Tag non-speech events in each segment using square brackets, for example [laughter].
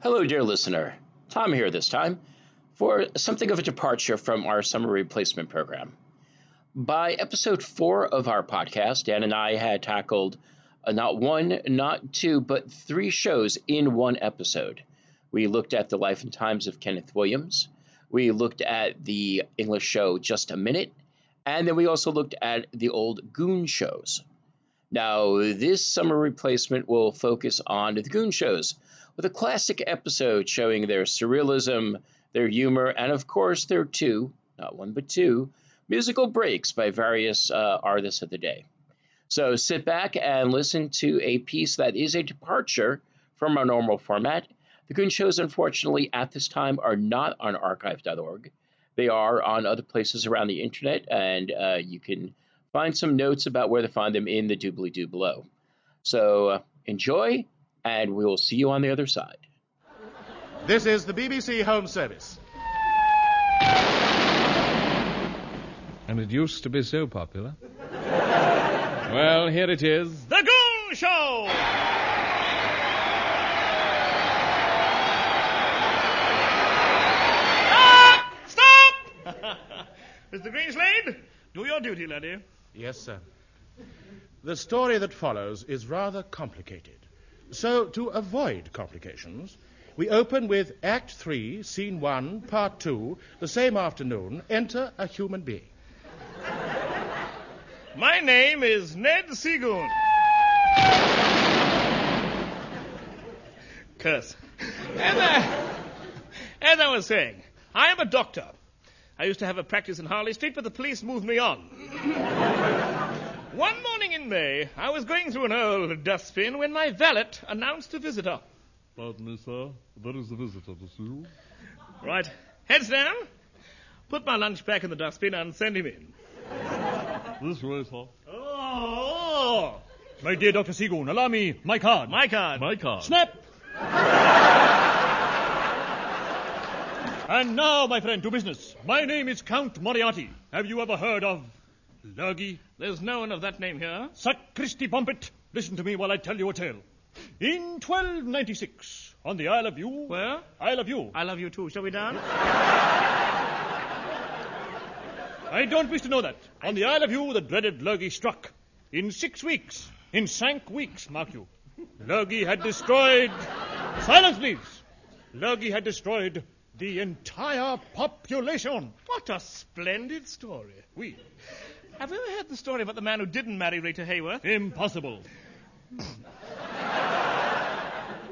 Hello, dear listener. Tom here this time for something of a departure from our summer replacement program. By episode four of our podcast, Dan and I had tackled uh, not one, not two, but three shows in one episode. We looked at the life and times of Kenneth Williams. We looked at the English show Just a Minute. And then we also looked at the old Goon shows. Now, this summer replacement will focus on the Goon shows with a classic episode showing their surrealism, their humor, and of course, their two, not one but two, musical breaks by various uh, artists of the day. So sit back and listen to a piece that is a departure from our normal format. The Goon shows, unfortunately, at this time are not on archive.org. They are on other places around the internet, and uh, you can find some notes about where to find them in the doobly doo below. So uh, enjoy, and we will see you on the other side. This is the BBC Home Service. And it used to be so popular. [laughs] well, here it is. The Goon Show! Stop! Stop! [laughs] Mr. Greenslade, do your duty, laddie. Yes, sir. The story that follows is rather complicated. So, to avoid complications, we open with Act 3, Scene 1, Part 2, the same afternoon, enter a human being. [laughs] My name is Ned Seagoon. [laughs] Curse. As I, as I was saying, I am a doctor. I used to have a practice in Harley Street, but the police moved me on. [laughs] One morning in May, I was going through an old dustbin when my valet announced a visitor. Pardon me, sir. There is a visitor to see you. Right, heads down. Put my lunch back in the dustbin and send him in. This way, sir. Oh, My dear Dr. Seagoon, allow me my card. my card. My card. Snap! And now, my friend, to business. My name is Count Moriarty. Have you ever heard of Lurgy? There's no one of that name here. Sapristi Bumpet. Listen to me while I tell you a tale. In 1296, on the Isle of Yew. Where? Isle of Yew. I love you too. Shall we dance? I don't wish to know that. On the Isle of Yew, the dreaded Lurgy struck. In six weeks, in sank weeks, mark you, Lurgy had destroyed. Silence, please. Lurgy had destroyed the entire population. What a splendid story. We. Have you ever heard the story about the man who didn't marry Rita Hayworth? Impossible.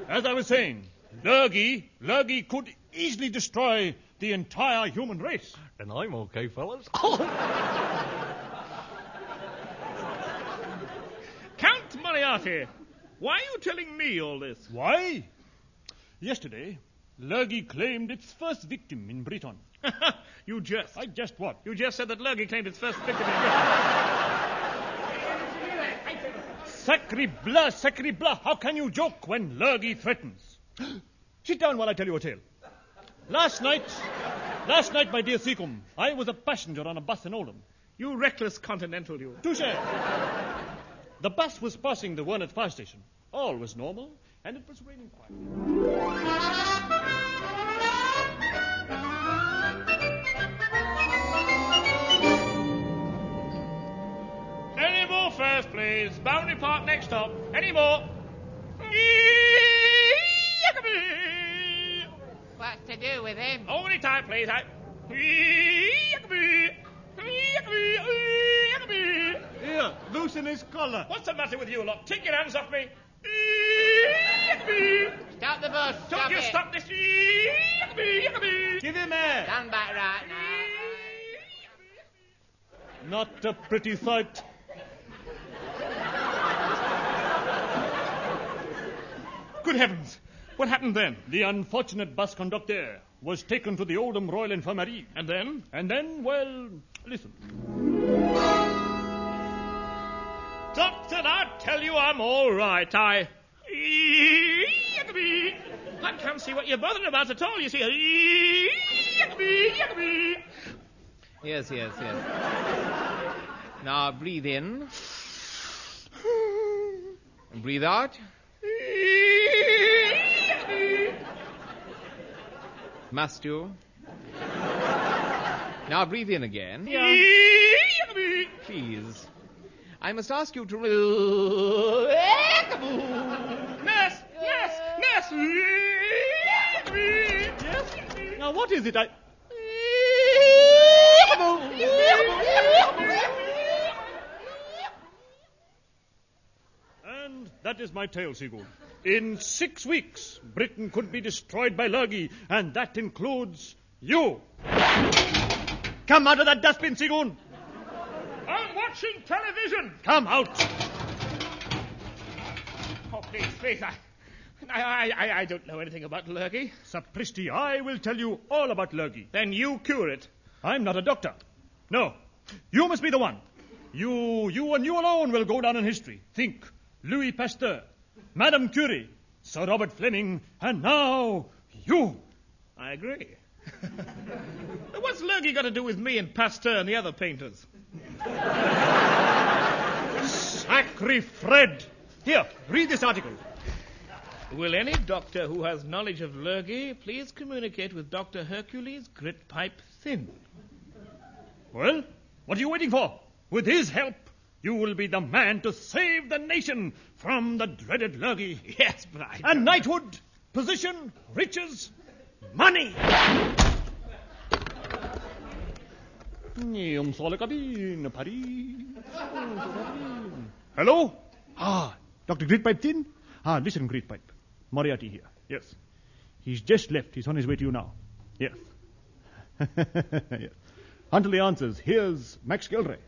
As I was saying, Lurgy, Lurgy could easily destroy the entire human race. And I'm okay, fellas. [laughs] Count Moriarty, why are you telling me all this? Why? Yesterday, Lurgy claimed its first victim in Britain. You just. I just what? You just said that Lurgy claimed its first victim in Britain. Sacre bleu, sacre bleu, how can you joke when Lurgy threatens? [gasps] Sit down while I tell you a tale. Last night, last night, my dear Seacombe, I was a passenger on a bus in Oldham. You reckless continental, you. Touche. The bus was passing the one at fire station. All was normal, and it was raining quiet. Any more first, please. Boundary Park next stop. Any more? What's to do with him? Hold it tight, please. I... Here, loosen his collar. What's the matter with you lot? Take your hands off me. Stop the bus. Don't Stop you it. stop this. Give him air. Stand back right now. Not a pretty sight. Good heavens. What happened then? The unfortunate bus conductor was taken to the Oldham Royal Infirmary. And then? And then, well, listen. Doctor, I tell you I'm all right. I. I can't see what you're bothering about at all, you see. Yes, yes, yes. Now breathe in. And [sighs] breathe out. Must you? now breathe in again. Please. I must ask you to. Nurse! Nurse! Nurse! Yes? Now, what is it I. And that is my tale, Sigurd. In six weeks, Britain could be destroyed by Lurgy, and that includes you. Come out of that dustbin, Sigurd. I'm watching television! Come out. Oh, please, please, I... I, I, I don't know anything about lurgy. Sapristi, I will tell you all about Lurgy. Then you cure it. I'm not a doctor. No, you must be the one. You, you and you alone will go down in history. Think, Louis Pasteur, Madame Curie, Sir Robert Fleming, and now you. I agree. [laughs] What's lurgy got to do with me and Pasteur and the other painters? Sacre Fred! Here, read this article. Will any doctor who has knowledge of lurgy please communicate with Dr. Hercules Gritpipe Thin? Well, what are you waiting for? With his help, you will be the man to save the nation from the dreaded Lurgy. [laughs] Yes, but I. And knighthood, position, riches, money. Hello? Ah, Dr. Grytpype-Thynne? Ah, listen, Grytpype. Moriarty here. Yes. He's just left. He's on his way to you now. Yes. [laughs] yes. Until he answers, here's Max Geldray.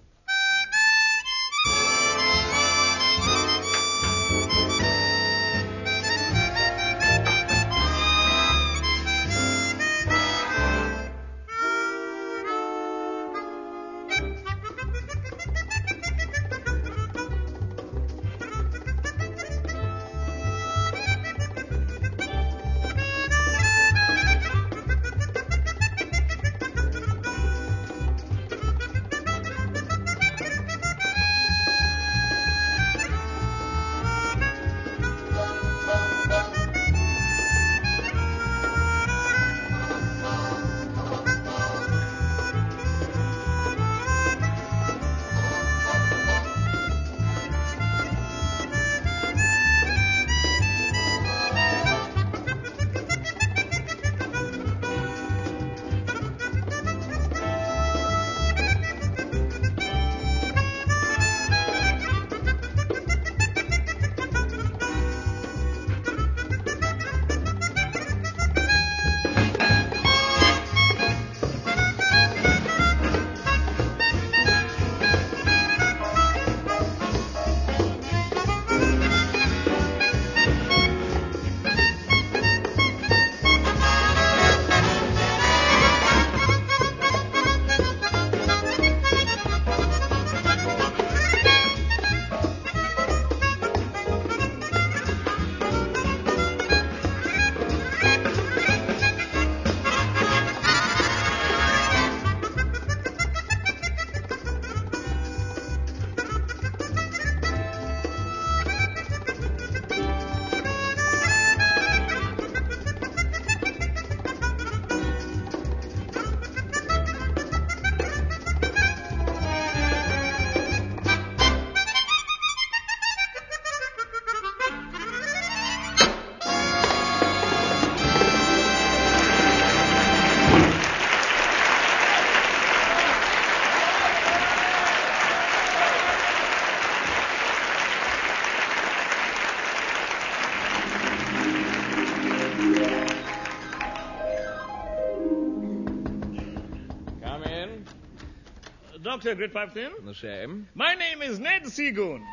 Dr. Grytpype-Thynne? The same. My name is Ned Seagoon.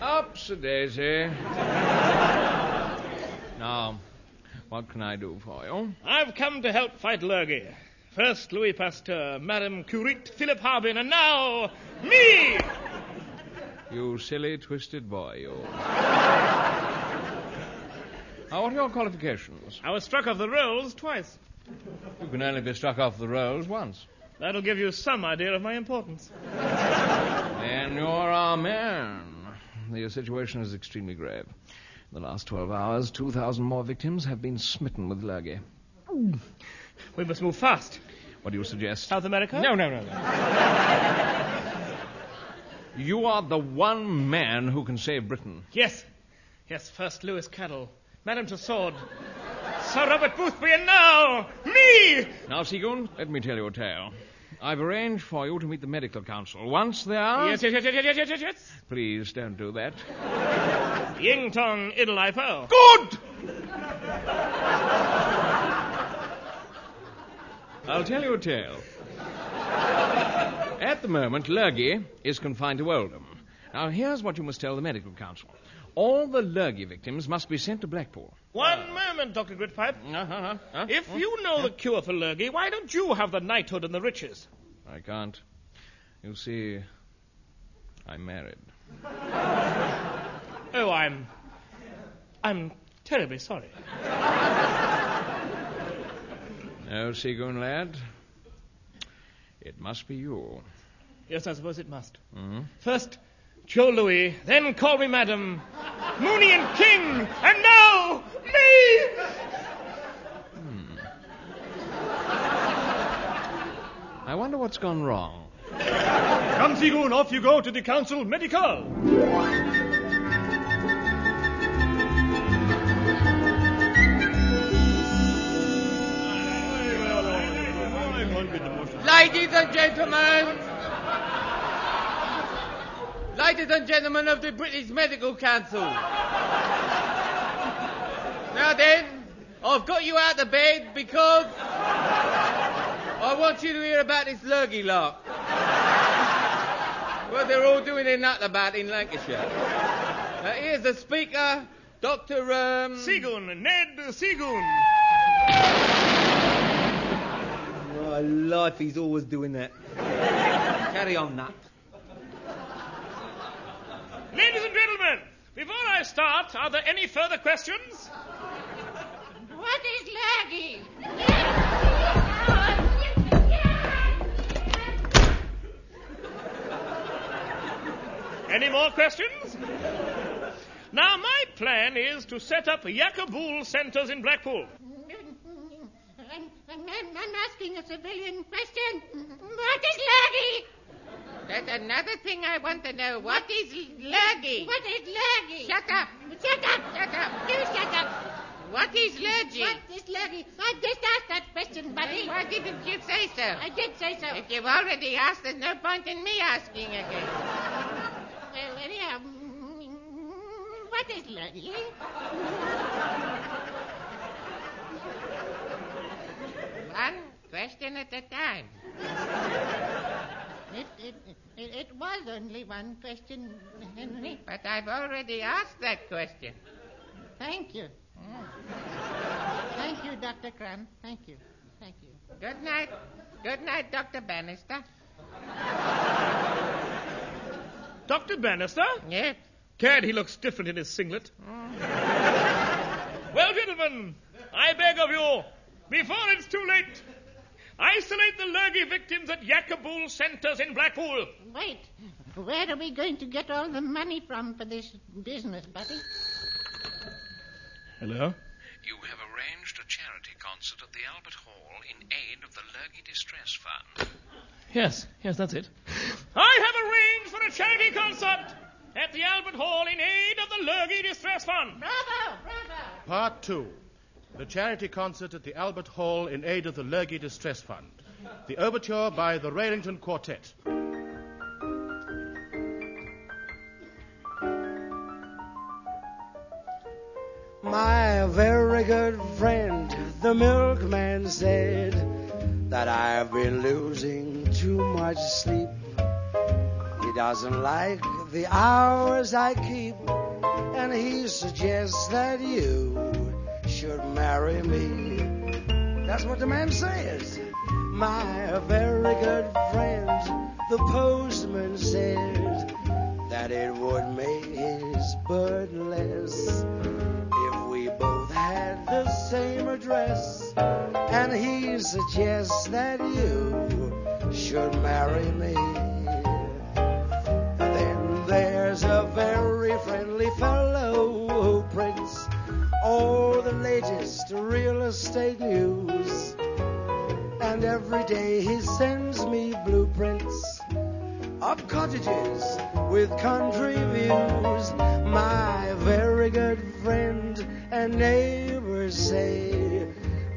Ups a daisy. now, what can I do for you? I've come to help fight lurgy. First Louis Pasteur, Madame Curie, Philip Harben, and now me! You silly, twisted boy, you. now, what are your qualifications? I was struck off the rolls twice. You can only be struck off the rolls once. That'll give you some idea of my importance. Then you're our man. The situation is extremely grave. In the last 12 hours, 2,000 more victims have been smitten with lurgy. We must move fast. What do you suggest? South America? No, no, no, no. you are the one man who can save Britain. Yes. Yes, first Lewis Carroll, Madame Tussaud, Sir Robert Boothby, and now me! Now, Seagoon, let me tell you a tale. I've arranged for you to meet the medical council. Once there. Yes, yes, yes, yes, yes, yes, yes, yes. Please don't do that. Ying Tong Iddle I Po. Good! I'll tell you a tale. At the moment, Lurgy is confined to Oldham. Now, here's what you must tell the medical council. All the Lurgy victims must be sent to Blackpool. One moment, Dr. Grytpype. Uh-huh, huh? If you know the cure for lurgy, why don't you have the knighthood and the riches? I can't. You see, I'm married. [laughs] Oh, I'm. I'm terribly sorry. [laughs] No, Seagoon lad. It must be you. Yes, I suppose it must. Mhm. First, Joe Louis, then call me Madam, Mooney and King, and now I wonder what's gone wrong. Come, Seagoon, off you go to the council medical. Ladies and gentlemen, ladies and gentlemen of the British Medical Council. Now then, I've got you out of bed because I want you to hear about this lurgy lark. [laughs] Well, they're all doing their nut about in Lancashire. Now, here's the speaker, Dr. Um... Seagoon, Ned Seagoon. My life, he's always doing that. Carry on, Nut. Ladies and gentlemen, before I start, are there any further questions? What is laggy? Any more questions? Now, my plan is to set up Yakabul centres in Blackpool. I'm, I'm, I'm asking a civilian question. What is laggy? That's another thing I want to know. What is lurgy? What is laggy? Shut up! Shut up! Shut up! You shut up! What is lurgy? What is laggy? I just asked that question, buddy. Why didn't you say so? I did say so. If you've already asked, there's no point in me asking again. Mm, what is laggy? One question at a time. It, it, it, it was only one question, Henry. But I've already asked that question. Thank you. Thank you, Dr. Crun. Thank you. Thank you. Good night. Good night, Dr. Bannister. Dr. Bannister? Yes. Gad, he looks different in his singlet. Mm. well, gentlemen, I beg of you, before it's too late, isolate the lurgy victims at Yakabul centres in Blackpool. Wait. Where are we going to get all the money from for this business, buddy? Hello? You have arranged a charity concert at the Albert Hall in aid of the Lurgy Distress Fund. Yes, yes, that's it. I have arranged for a charity concert at the Albert Hall in aid of the Lurgy Distress Fund. Bravo! Bravo! Part two. The charity concert at the Albert Hall in aid of the Lurgy Distress Fund. The overture by the Ray Ellington Quartet. My very good friend, the milkman said that I've been losing too much sleep. He doesn't like the hours I keep, and he suggests that you should marry me. That's what the man says. My very good friend, the postman said that it would make his burden less if we both had the same address. And he suggests that you should marry me. There's a very friendly fellow who prints all the latest real estate news. And every day he sends me blueprints of cottages with country views. My very good friend and neighbors say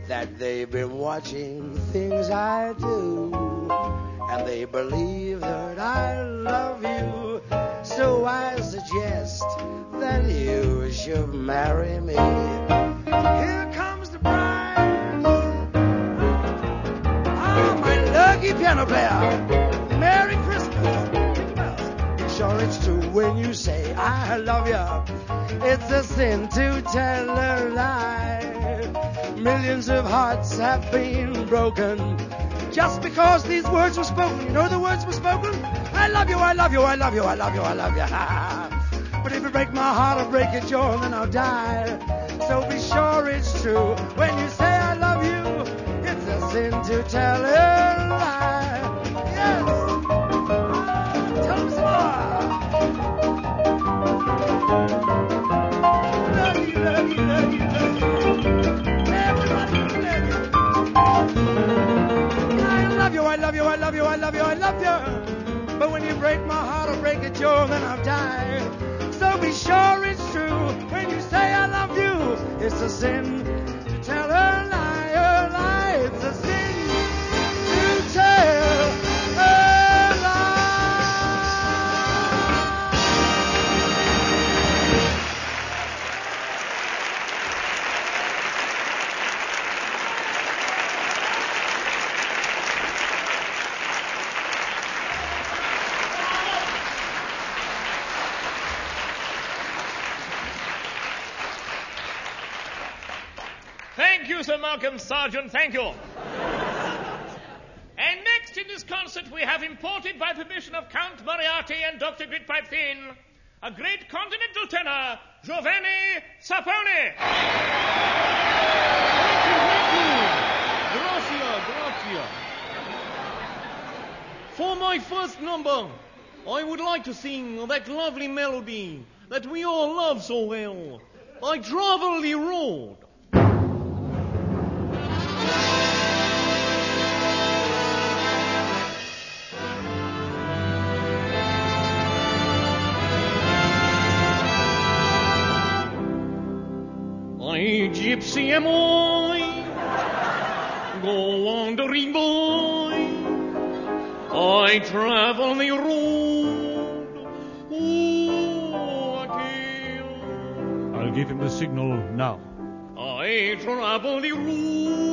that they've been watching things I do. And they believe that I love you. So I suggest that you should marry me. Here comes the bride. Ah, my lucky piano player. Merry Christmas. Sure, it's true when you say I love you. It's a sin to tell a lie. Millions of hearts have been broken just because these words were spoken. You know the words were spoken? I love you, I love you, I love you, I love you, I love you. but if you break my heart, I'll break it yours, then I'll die. So be sure it's true when you say I love you. It's a sin to tell a lie. Yes. Ah, tell me some more. Love you, love you, love you, love you. Everybody love you. I love you, I love you, I love you, I love you, I love you. But when you break my heart, I'll break it yours, then I'll die. So be sure it's true when you say I love you. It's a sin you, Sir Malcolm Sargent. Thank you. and next in this concert, we have imported by permission of Count Moriarty and Dr. Grytpype-Thynne, a great continental tenor, Giovanni Sapone. Gracia, gracia. For my first number, I would like to sing that lovely melody that we all love so well. I travel the road. Gypsy am I, go wandering boy. I travel the road. Oh, I I'll give him the signal now. I travel the road.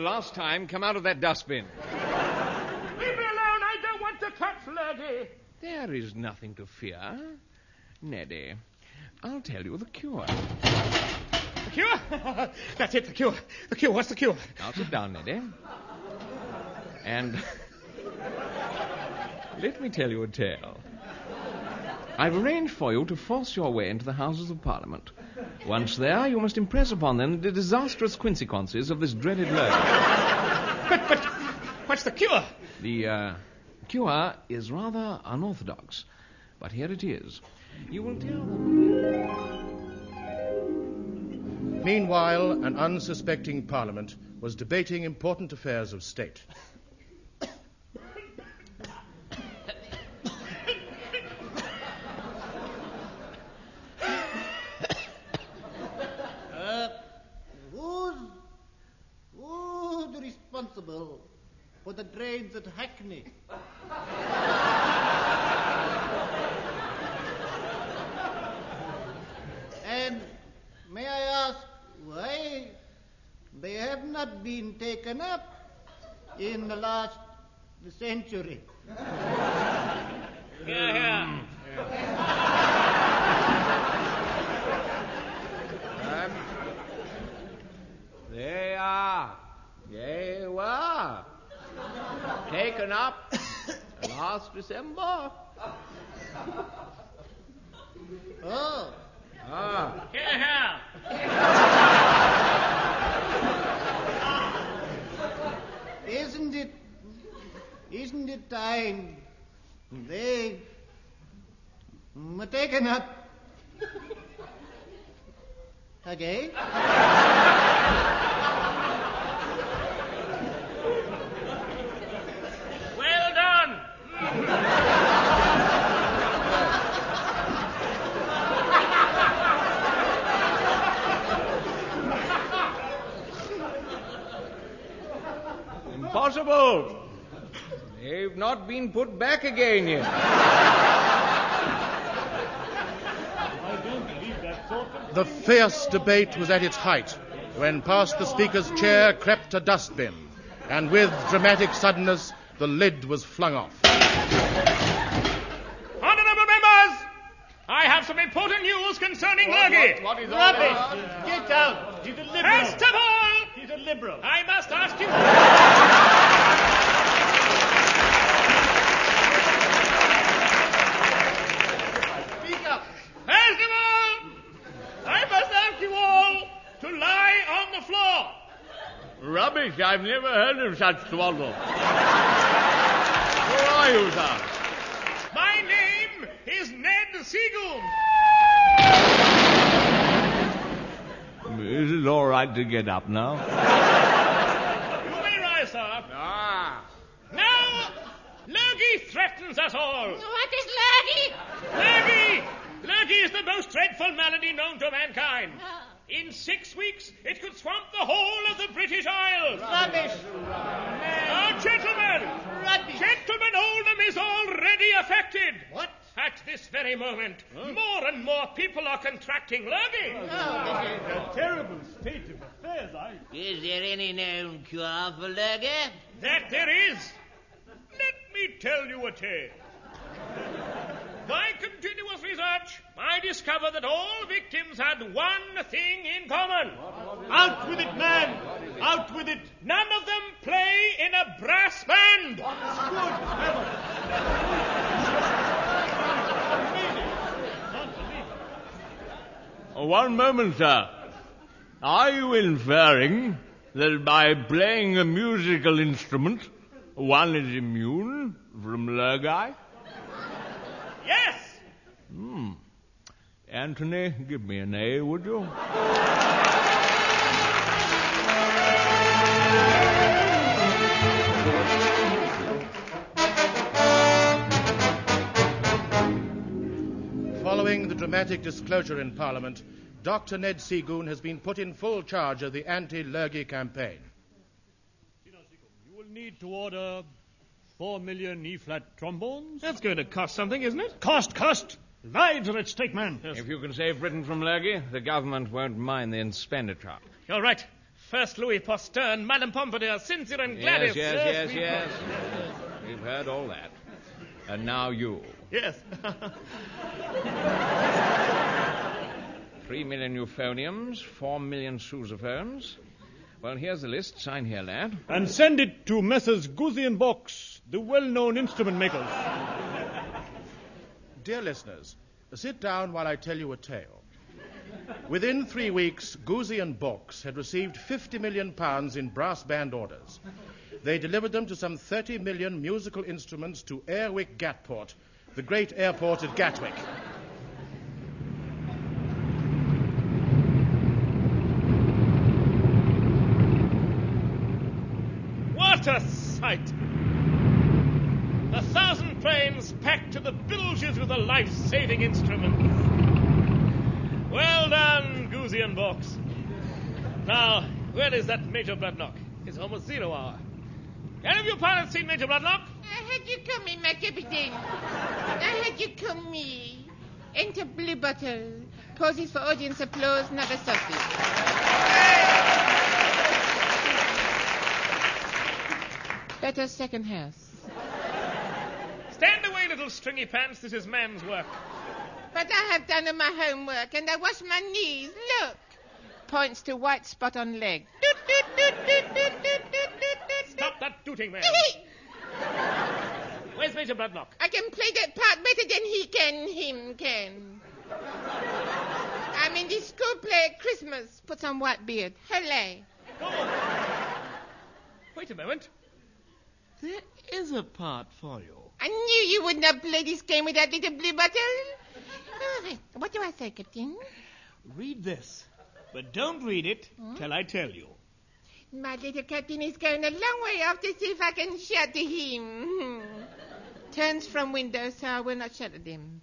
The last time, come out of that dustbin. Leave me alone! I don't want to touch lurgy! There is nothing to fear. Neddy, I'll tell you the cure. The cure? [laughs] That's it, the cure. The cure. What's the cure? Now sit down, Neddy. And let me tell you a tale. I've arranged for you to force your way into the Houses of Parliament. Once there, you must impress upon them the disastrous consequences of this dreaded lurgy. But, but, what's the cure? The uh, cure is rather unorthodox, but here it is. You will tell them. Meanwhile, an unsuspecting Parliament was debating important affairs of state. Uh, who's, who's responsible for the drains at Hackney? and may I ask why they have not been taken up in the last century? Here, here. Um, they are. They were taken up [laughs] Last December. Oh, Ah. Here, here. isn't it, isn't it time they were taken up again? Well done. Impossible. They've not been put back again yet. I don't believe that sort. The fierce debate was at its height when past the Speaker's chair crept a dustbin, and with dramatic suddenness, the lid was flung off. Honourable members, I have some important news concerning Lurgy. What is all Rubbish! that? Get out! He's a liberal! First of all, He's a liberal! I must ask you. Speak up. First of all, I must ask you all to lie on the floor. Rubbish, I've never heard of such twaddle. Who are you, sir? My name is Ned Seagoon. Is it all right to get up now? You may rise, sir. Ah. Now, Lurgy threatens us all. What is Lurgy? Lurgy! Lurgy is the most dreadful malady known to mankind. Ah. In six weeks, it could swamp the whole of the British Isles. Rubbish. Now, gentlemen, Rubbish. Gentleman Oldham is already affected. What? At this very moment, more and more people are contracting lurgy. A terrible state of affairs, I. Is there any known cure for lurgy? That there is. Let me tell you a tale. By continuous research, I discovered that all victims had one thing in common. Out with it, man! Out with it! None of them play in a brass band. Good heavens! Oh, one moment, sir. Are you inferring that by playing a musical instrument, one is immune from lurgi? Yes. Hmm. Anthony, give me an A, would you? Following the dramatic disclosure in Parliament, Dr. Ned Seagoon has been put in full charge of the anti-Lurgy campaign. You will need to order four million E-flat trombones. That's going to cost something, isn't it? Cost, cost! Lives are at stake, man. If you can save Britain from lurgy, the government won't mind the expenditure. You're right. First Louis Postern, Madame Pompadour, Cynthia and Yes, Gladys. yes, yes, yes. We've heard all that. And now you. Yes. [laughs] Three million euphoniums, four million sousaphones. Well, here's the list. Sign here, lad. And send it to Messrs. Guzzi and Box, the well-known instrument makers. Dear listeners, sit down while I tell you a tale. Within three weeks, Guzzi and Box had received 50 million pounds in brass band orders. They delivered them to some 30 million musical instruments to Airwick Gatport, the great airport at Gatwick. What a sight! Planes packed to the bilges with the life-saving instruments. Well done, Goosey and Box. Now, where is that Major Bloodnok? It's almost zero hour. Any of you pilots seen Major Bloodnok? I heard you coming, my captain. I had you coming. Enter Bluebottle. Poses for audience applause, a sausage. Better second house little stringy pants, this is man's work. But I have done my homework and I wash my knees. Look. Points to white spot on leg. Doot, doot, doot, doot, doot, doot, doot, doot. Stop that tooting, man. Where's Major Bloodnok? I can play that part better than he can, him can. I'm in the school play at Christmas. Put on white beard. Hello. Oh. Wait a moment. There is a part for you. I knew you would not play this game with that little Bluebottle. What do I say, Captain? Read this. But don't read it till I tell you. My little captain is going a long way off to see if I can shout to him. Hmm. [laughs] Turns from window, so I will not shout at him.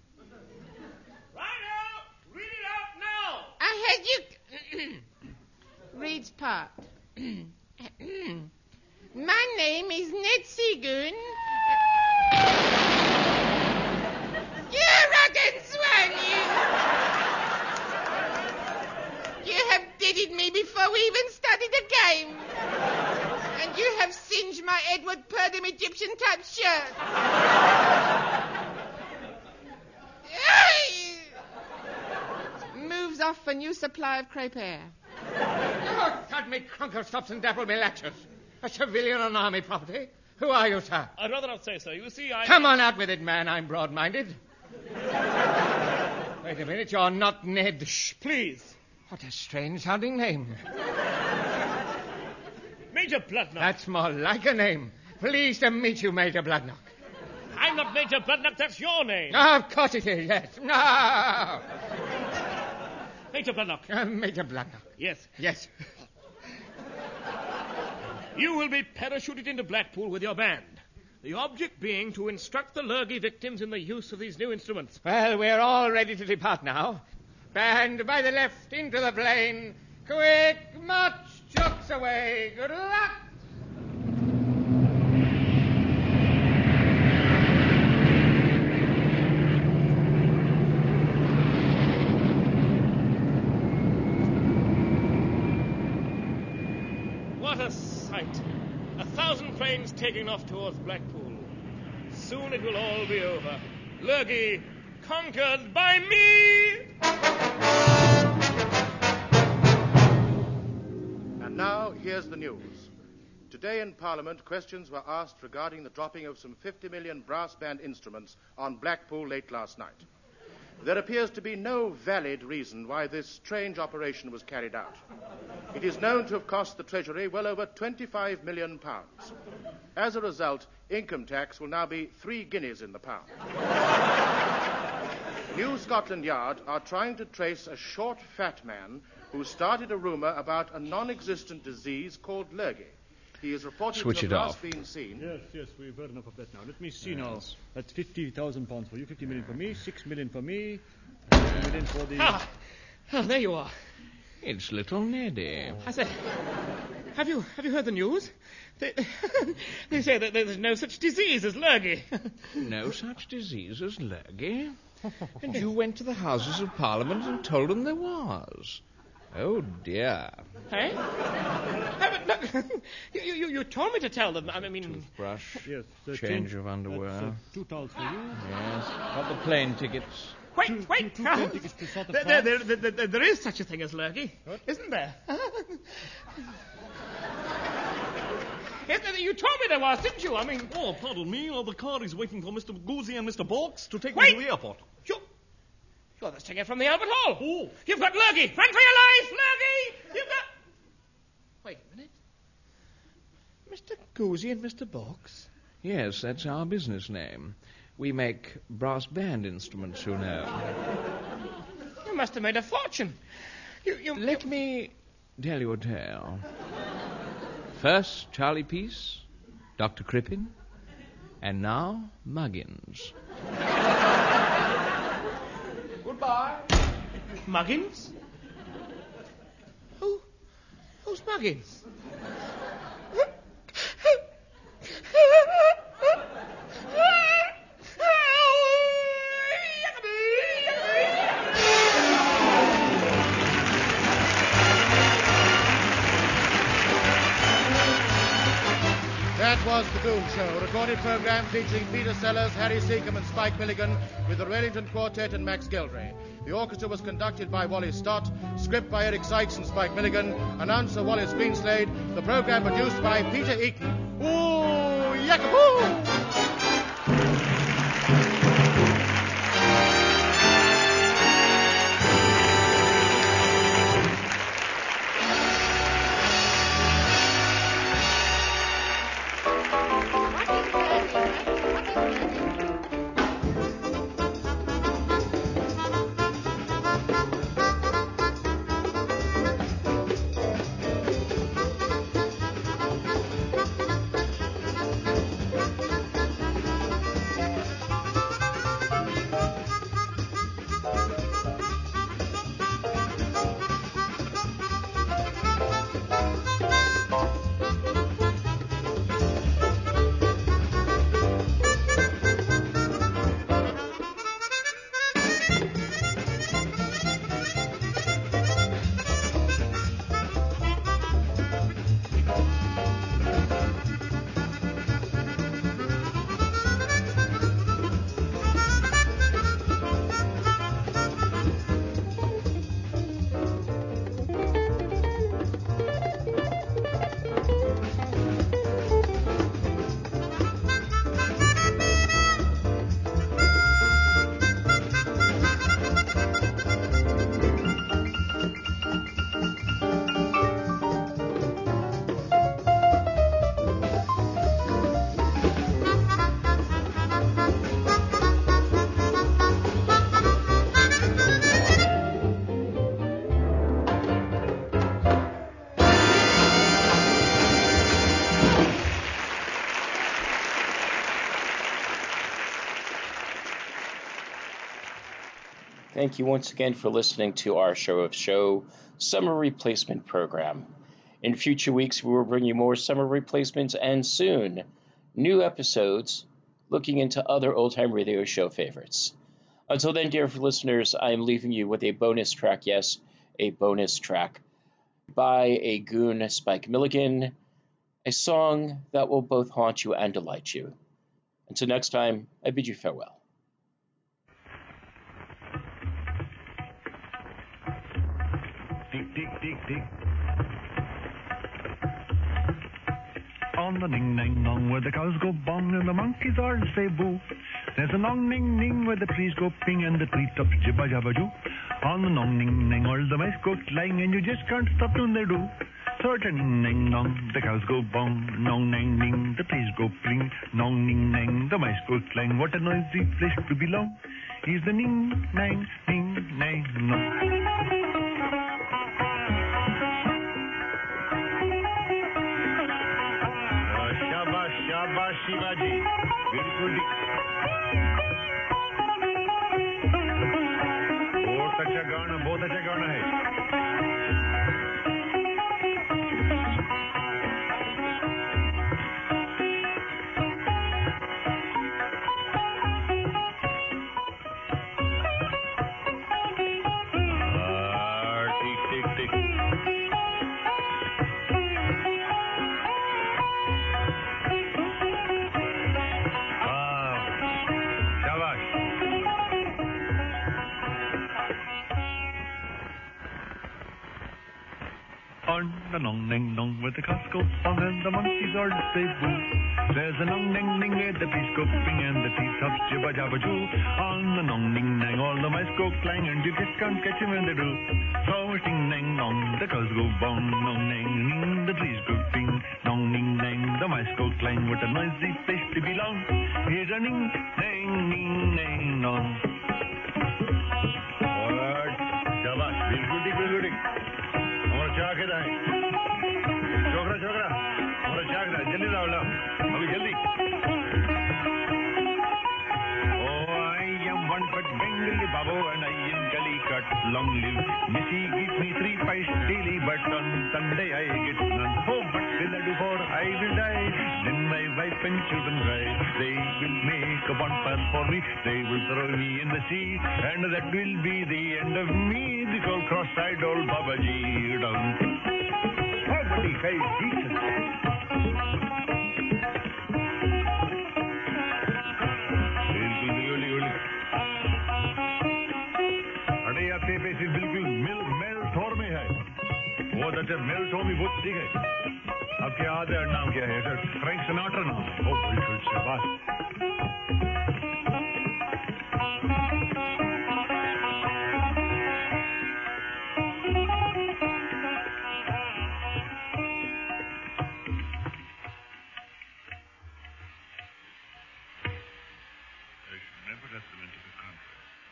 Right now! Read it out now! I heard you. [coughs] Reads part. [coughs] My name is Ned Seagoon. You rotten swan, you! You have deaded me before we even started the game. And you have singed my Edmund Purdom Egyptian type shirt. Moves off for new supply of crepe air. Oh, cut me crunkle stops and dapple me latches. A civilian on army property? Who are you, sir? I'd rather not say so. You see, I. Come on out with it, man. I'm broad-minded. Wait a minute. You're not Ned. Shh, please. What a strange sounding name. [laughs] Major Bloodnok. That's more like a name. Pleased to meet you, Major Bloodnok. I'm not Major Bloodnok. That's your name. Oh, of course it is, yes. No! Major Bloodnok. Uh, Major Bloodnok. Yes. Yes. You will be parachuted into Blackpool with your band. The object being to instruct the Lurgy victims in the use of these new instruments. Well, we're all ready to depart now. Band by the left into the plain. Quick march, jocks away. Good luck. What a sight! A thousand trains taking off towards Blackpool. Soon it will all be over. Lurgy conquered by me! Here's the news. Today in Parliament, questions were asked regarding the dropping of some 50 million brass band instruments on Blackpool late last night. There appears to be no valid reason why this strange operation was carried out. It is known to have cost the Treasury well over 25 million pounds. As a result, income tax will now be three guineas in the pound. New Scotland Yard are trying to trace a short, fat man who started a rumour about a non existent disease called lurgy. He is reported Switch to it have off. last been seen. Yes, yes, we've heard enough of that now. Let me see now. That's 50,000 pounds for you, 50 million for me, 6 million for me, 6 million for the. Ah, oh, there you are. It's little Neddy. I say, have you have you heard the news? They, [laughs] they say that there's no such disease as lurgy. [laughs] No such disease as lurgy. [laughs] And you went to the Houses of Parliament and told them there was. Oh dear. Hey? Hey, but look, [laughs] you, you, you told me to tell them. I mean, Brush. Yes, the Change change- of underwear. That's, uh, two towels for you. Yes. Got the plane tickets. wait, wait. two plane tickets to sort of there, there, there, there, there- there is such a thing as lurgy, isn't there? [laughs] yes, there- you told me there was, didn't you? I mean, Oh, pardon me. Oh, the car is waiting for Mr. Goosey and Mr. Borks to take Wait! me to the airport. You, you're the singer from the Albert Hall. Oh. You've got lurgy. Run for your life, lurgy. You've got. Wait a minute. Mr. Goosey and Mr. Box? Yes, that's our business name. We make brass band instruments, you know. You must have made a fortune. You, you, Let me tell you a tale. First, Charlie Peace, Dr. Crippen, and now Muggins. Muggins? Who? Who's Muggins? Was The Goon Show, a recorded program featuring Peter Sellers, Harry Secombe, and Spike Milligan, with the Ray Ellington Quartet and Max Geldray. The orchestra was conducted by Wally Stott, script by Eric Sykes and Spike Milligan, announcer Wallace Greenslade, the program produced by Peter Eton. Ooh, yakaboo! Thank you once again for listening to our show of show summer replacement program. In future weeks, we will bring you more summer replacements and soon new episodes looking into other old time radio show favorites. Until then, dear listeners, I am leaving you with a bonus track. Yes, a bonus track by a goon, Spike Milligan, a song that will both haunt you and delight you. Until next time, I bid you farewell. Tick, tick, tick. On the ning nang nong where the cows go bong and the monkeys all say boo. There's a nong ning ning where the trees go ping and the treetops jibba jabba joo. On the nong ning ning all the mice go clang and you just can't stop doing their do. So a ning nang nong, the cows go bong, nong nang ning, the trees go pling, nong ning nang, the mice go clang. What a noisy place to belong. Is the ning nang ning nang nong. ठीक बहुत अच्छा गाना बहुत अच्छा गाना है। where the bees go ping and the treetops jibba jabba joo. On the nong ning nang all the mice go clang and you just can't catch 'em when they do. So ding nang nong the cows go bong nong ning ning the trees go ping nong ning nang the mice go clang what a noisy place to belong. Here's a ning nang ning nang nong. और शाबाश बिल्कुल ठीक बिल्कुल ठीक हमारा चाह के दाएं छोकरा छोकरा हमारा चाह के दाएं जल्दी लाओ लाओ Long live Missy, give me three pies daily, but on Sunday I get none. Oh, but will I do for I will die? Then my wife and children cry. They will make a bonfire for me. They will throw me in the sea, and that will be the end of me. This old cross-eyed old Babaji down. Oh, but he Jesus. such a mail Woods दी ठीक है आपके आदर नाम क्या है? Sir Frank सनाटर नाम है। ओ, बिल्कुल शाबाश।